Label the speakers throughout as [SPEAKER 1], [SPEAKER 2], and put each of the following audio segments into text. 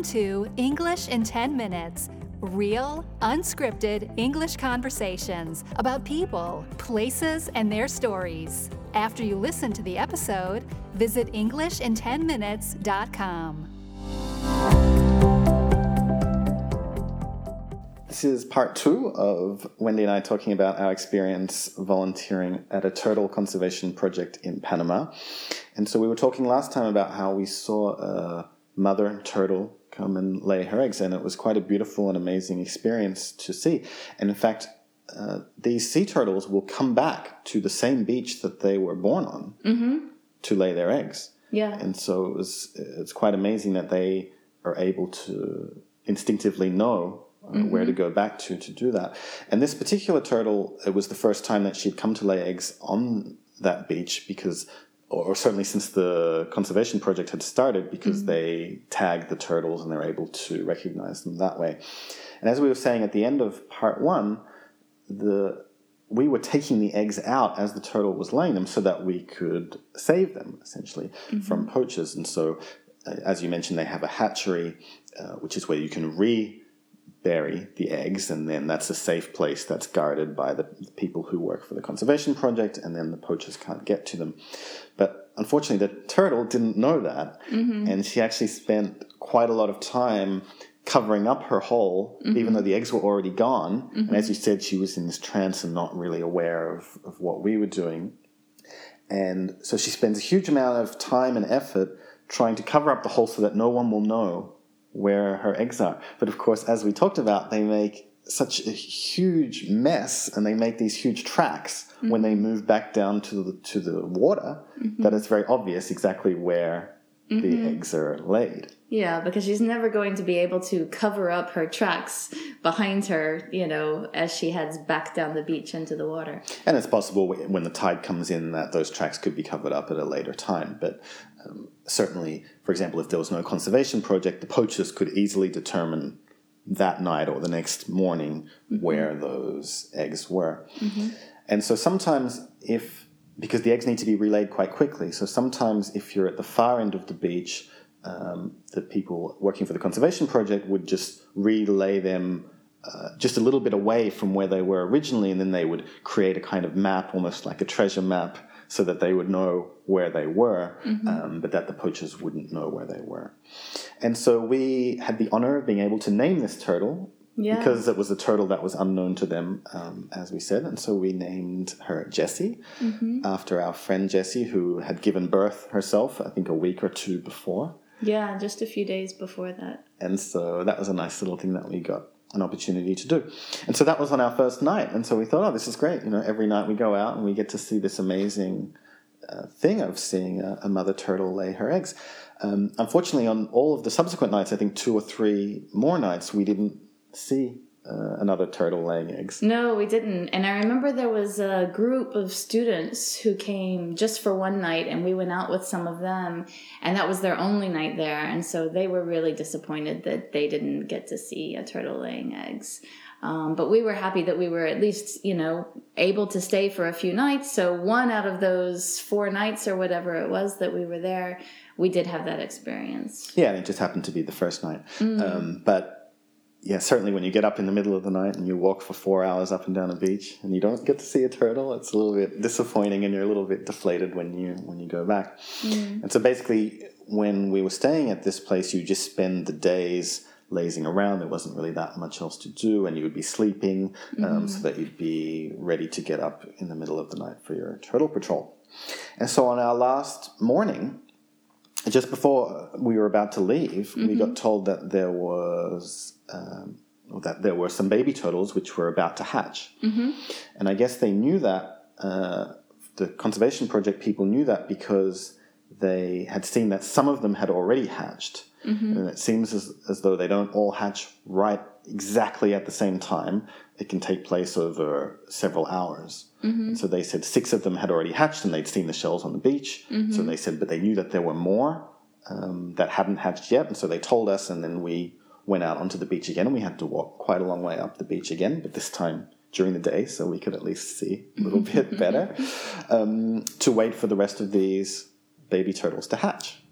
[SPEAKER 1] Welcome to English in 10 Minutes real, unscripted English conversations about people, places, and their stories. After you listen to the episode, visit EnglishIn10Minutes.com.
[SPEAKER 2] This is part two of Wendy and I talking about our experience volunteering at a turtle conservation project in Panama. And so we were talking last time about how we saw a mother turtle come and lay her eggs, and it was quite a beautiful and amazing experience to see. And in fact, uh, these sea turtles will come back to the same beach that they were born on
[SPEAKER 3] Mm-hmm.
[SPEAKER 2] to lay their eggs.
[SPEAKER 3] Yeah.
[SPEAKER 2] And so it was it's quite amazing that they are able to instinctively know uh, where to go back to to do that. And this particular turtle, it was the first time that she'd come to lay eggs on that beach because or certainly since the conservation project had started because they tag the turtles and they're able to recognize them that way. And as we were saying at the end of part 1, the we were taking the eggs out as the turtle was laying them so that we could save them essentially from poachers. And so, uh, as you mentioned, they have a hatchery, uh, which is where you can re bury the eggs, and then that's a safe place that's guarded by the people who work for the conservation project, and then the poachers can't get to them. But unfortunately, the turtle didn't know that, mm-hmm. and she actually spent quite a lot of time covering up her hole, mm-hmm. even though the eggs were already gone. And as mm-hmm. you said, she was in this trance and not really aware of, of what we were doing. And so she spends a huge amount of time and effort trying to cover up the hole so that no one will know where her eggs are. But of course, as we talked about, they make such a huge mess and they make these huge tracks when they move back down to the, to the water mm-hmm. that it's very obvious exactly where the mm-hmm. eggs are laid.
[SPEAKER 3] Yeah, because she's never going to be able to cover up her tracks behind her, you know, as she heads back down the beach into the water.
[SPEAKER 2] And it's possible when the tide comes in that those tracks could be covered up at a later time. But um, certainly, for example, if there was no conservation project, the poachers could easily determine that night or the next morning where those eggs were. And so sometimes, if because the eggs need to be relayed quite quickly, so sometimes if you're at the far end of the beach, um, the people working for the conservation project would just relay them uh, just a little bit away from where they were originally, and then they would create a kind of map, almost like a treasure map, so that they would know where they were, um, but that the poachers wouldn't know where they were. And so we had the honor of being able to name this turtle
[SPEAKER 3] Yeah.
[SPEAKER 2] because it was a turtle that was unknown to them, um, as we said. And so we named her Jessie after our friend Jessie, who had given birth herself, I think, a week or two before.
[SPEAKER 3] Yeah, just a few days before that.
[SPEAKER 2] And so that was a nice little thing that we got an opportunity to do. And so that was on our first night. And so we thought, oh, this is great. You know, every night we go out and we get to see this amazing uh, thing of seeing a, a mother turtle lay her eggs. Um, unfortunately, on all of the subsequent nights, I think two or three more nights, we didn't see uh, another turtle laying eggs.
[SPEAKER 3] No, we didn't. And I remember there was a group of students who came just for one night, and we went out with some of them, and that was their only night there. And so they were really disappointed that they didn't get to see a turtle laying eggs. Um, but we were happy that we were at least, you know, able to stay for a few nights. So one out of those four nights or whatever it was that we were there, we did have that experience.
[SPEAKER 2] Yeah, and it just happened to be the first night. Um, but yeah, certainly when you get up in the middle of the night and you walk for four hours up and down a beach and you don't get to see a turtle, it's a little bit disappointing and you're a little bit deflated when you when you go back. And so basically, when we were staying at this place, you just spend the days lazing around. There wasn't really that much else to do, and you would be sleeping um, so that you'd be ready to get up in the middle of the night for your turtle patrol. And so on our last morning, just before we were about to leave, we got told that there was um, that there were some baby turtles which were about to hatch, mm-hmm. and I guess they knew that. Uh, the conservation project people knew that because they had seen that some of them had already hatched, and it seems as, as though they don't all hatch right exactly at the same time. It can take place over several hours. And so they said six of them had already hatched and they'd seen the shells on the beach. So they said, but they knew that there were more um, that hadn't hatched yet. And so they told us, and then we went out onto the beach again and we had to walk quite a long way up the beach again, but this time during the day so we could at least see a little bit better um, to wait for the rest of these baby turtles to hatch.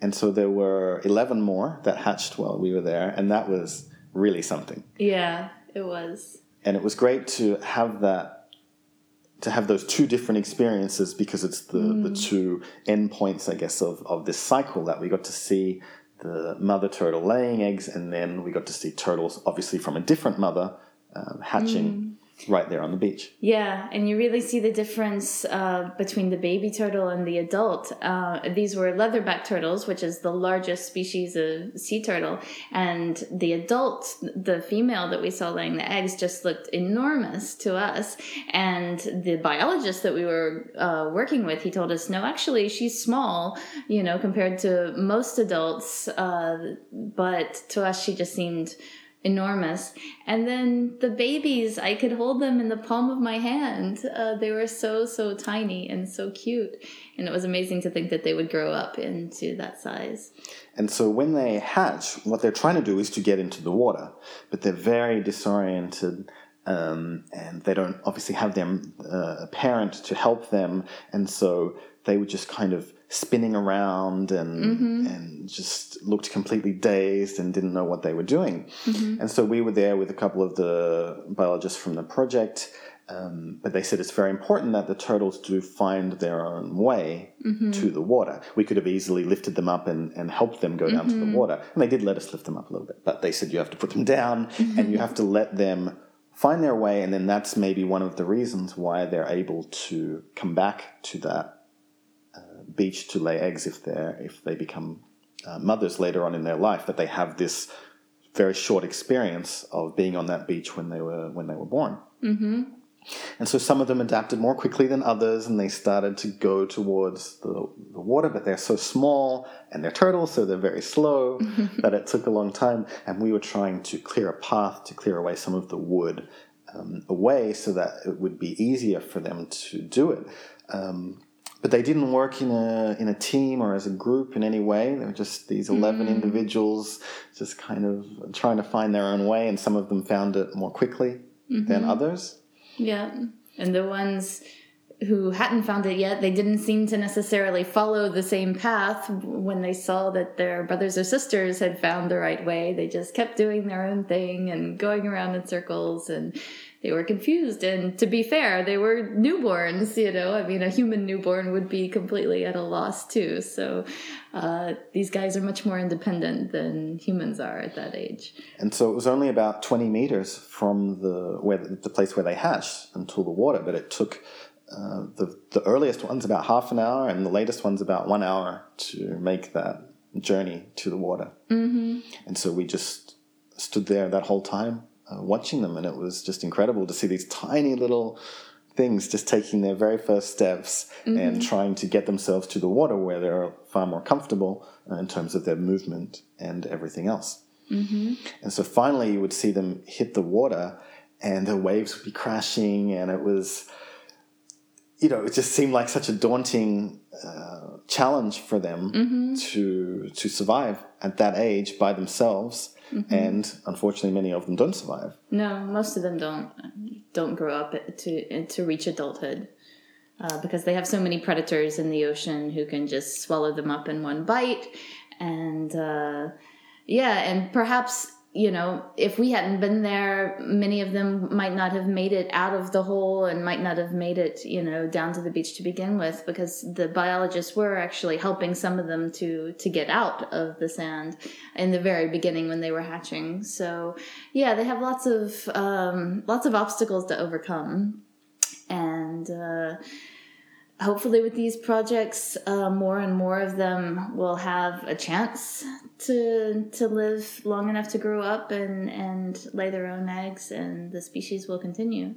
[SPEAKER 2] And so there were 11 more that hatched while we were there, and that was really something.
[SPEAKER 3] Yeah, it was.
[SPEAKER 2] And it was great to have that to have those two different experiences because it's the, mm. the two endpoints, I guess, of, of this cycle that we got to see the mother turtle laying eggs, and then we got to see turtles, obviously from a different mother, um, hatching. Mm right there on the beach.
[SPEAKER 3] Yeah, and you really see the difference uh, between the baby turtle and the adult. Uh, these were leatherback turtles, which is the largest species of sea turtle, and the adult, the female that we saw laying the eggs, just looked enormous to us. And the biologist that we were uh, working with, he told us, no, actually, she's small, you know, compared to most adults, uh, but to us, she just seemed enormous. And then the babies, I could hold them in the palm of my hand. Uh, they were so, so tiny and so cute. And it was amazing to think that they would grow up into that size.
[SPEAKER 2] And so when they hatch, what they're trying to do is to get into the water, but they're very disoriented. Um, and they don't obviously have their uh, parent to help them, and so they would just kind of spinning around and mm-hmm. and just looked completely dazed and didn't know what they were doing. Mm-hmm. And so we were there with a couple of the biologists from the project. Um, but they said it's very important that the turtles do find their own way mm-hmm. to the water. We could have easily lifted them up and, and helped them go down to the mm-hmm. water. And they did let us lift them up a little bit. But they said you have to put them down mm-hmm. and you have to let them find their way. And then that's maybe one of the reasons why they're able to come back to that beach to lay eggs if they if they become uh, mothers later on in their life that they have this very short experience of being on that beach when they were when they were born. Mm-hmm. And so some of them adapted more quickly than others, and they started to go towards the, the water. But they're so small, and they're turtles, so they're very slow. that it took a long time. And we were trying to clear a path to clear away some of the wood um, away, so that it would be easier for them to do it. Um, but they didn't work in a in a team or as a group in any way. They were just these 11 mm. individuals, just kind of trying to find their own way, and some of them found it more quickly mm-hmm. than others.
[SPEAKER 3] Yeah, and the ones who hadn't found it yet, they didn't seem to necessarily follow the same path when they saw that their brothers or sisters had found the right way. They just kept doing their own thing and going around in circles and they were confused. And to be fair, they were newborns, you know. I mean, a human newborn would be completely at a loss too. So uh, these guys are much more independent than humans are at that age.
[SPEAKER 2] And so it was only about 20 meters from the, where, the place where they hatched until the water, but it took uh, the, the earliest ones about half an hour and the latest ones about one hour to make that journey to the water. Mm-hmm. And so we just stood there that whole time uh, watching them, and it was just incredible to see these tiny little things just taking their very first steps mm-hmm. and trying to get themselves to the water where they're far more comfortable uh, in terms of their movement and everything else. Mm-hmm. And so finally, you would see them hit the water, and the waves would be crashing, and it was, you know, it just seemed like such a daunting uh, challenge for them mm-hmm. to to survive at that age by themselves Mm-hmm. And unfortunately, many of them don't survive.
[SPEAKER 3] No, most of them don't don't grow up to to reach adulthood uh, because they have so many predators in the ocean who can just swallow them up in one bite. And uh, yeah, and perhaps you know, if we hadn't been there, many of them might not have made it out of the hole and might not have made it, you know, down to the beach to begin with, because the biologists were actually helping some of them to to get out of the sand in the very beginning when they were hatching. So, yeah, they have lots of um, lots of obstacles to overcome, and. Uh, hopefully with these projects uh, more and more of them will have a chance to to live long enough to grow up and and lay their own eggs and the species will continue.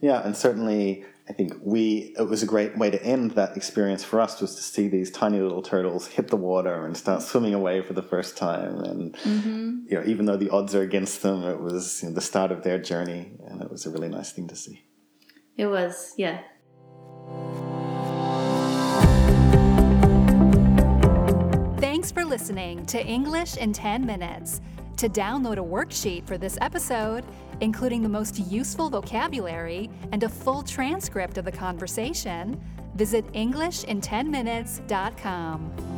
[SPEAKER 2] Yeah and certainly i think we it was a great way to end that experience for us was to see these tiny little turtles hit the water and start swimming away for the first time. And mm-hmm. you know even though the odds are against them it was you know, the start of their journey and it was a really nice thing to see.
[SPEAKER 3] It was yeah
[SPEAKER 1] listening to English in 10 Minutes. To download a worksheet for this episode, including the most useful vocabulary and a full transcript of the conversation, visit EnglishinTenMinutes.com.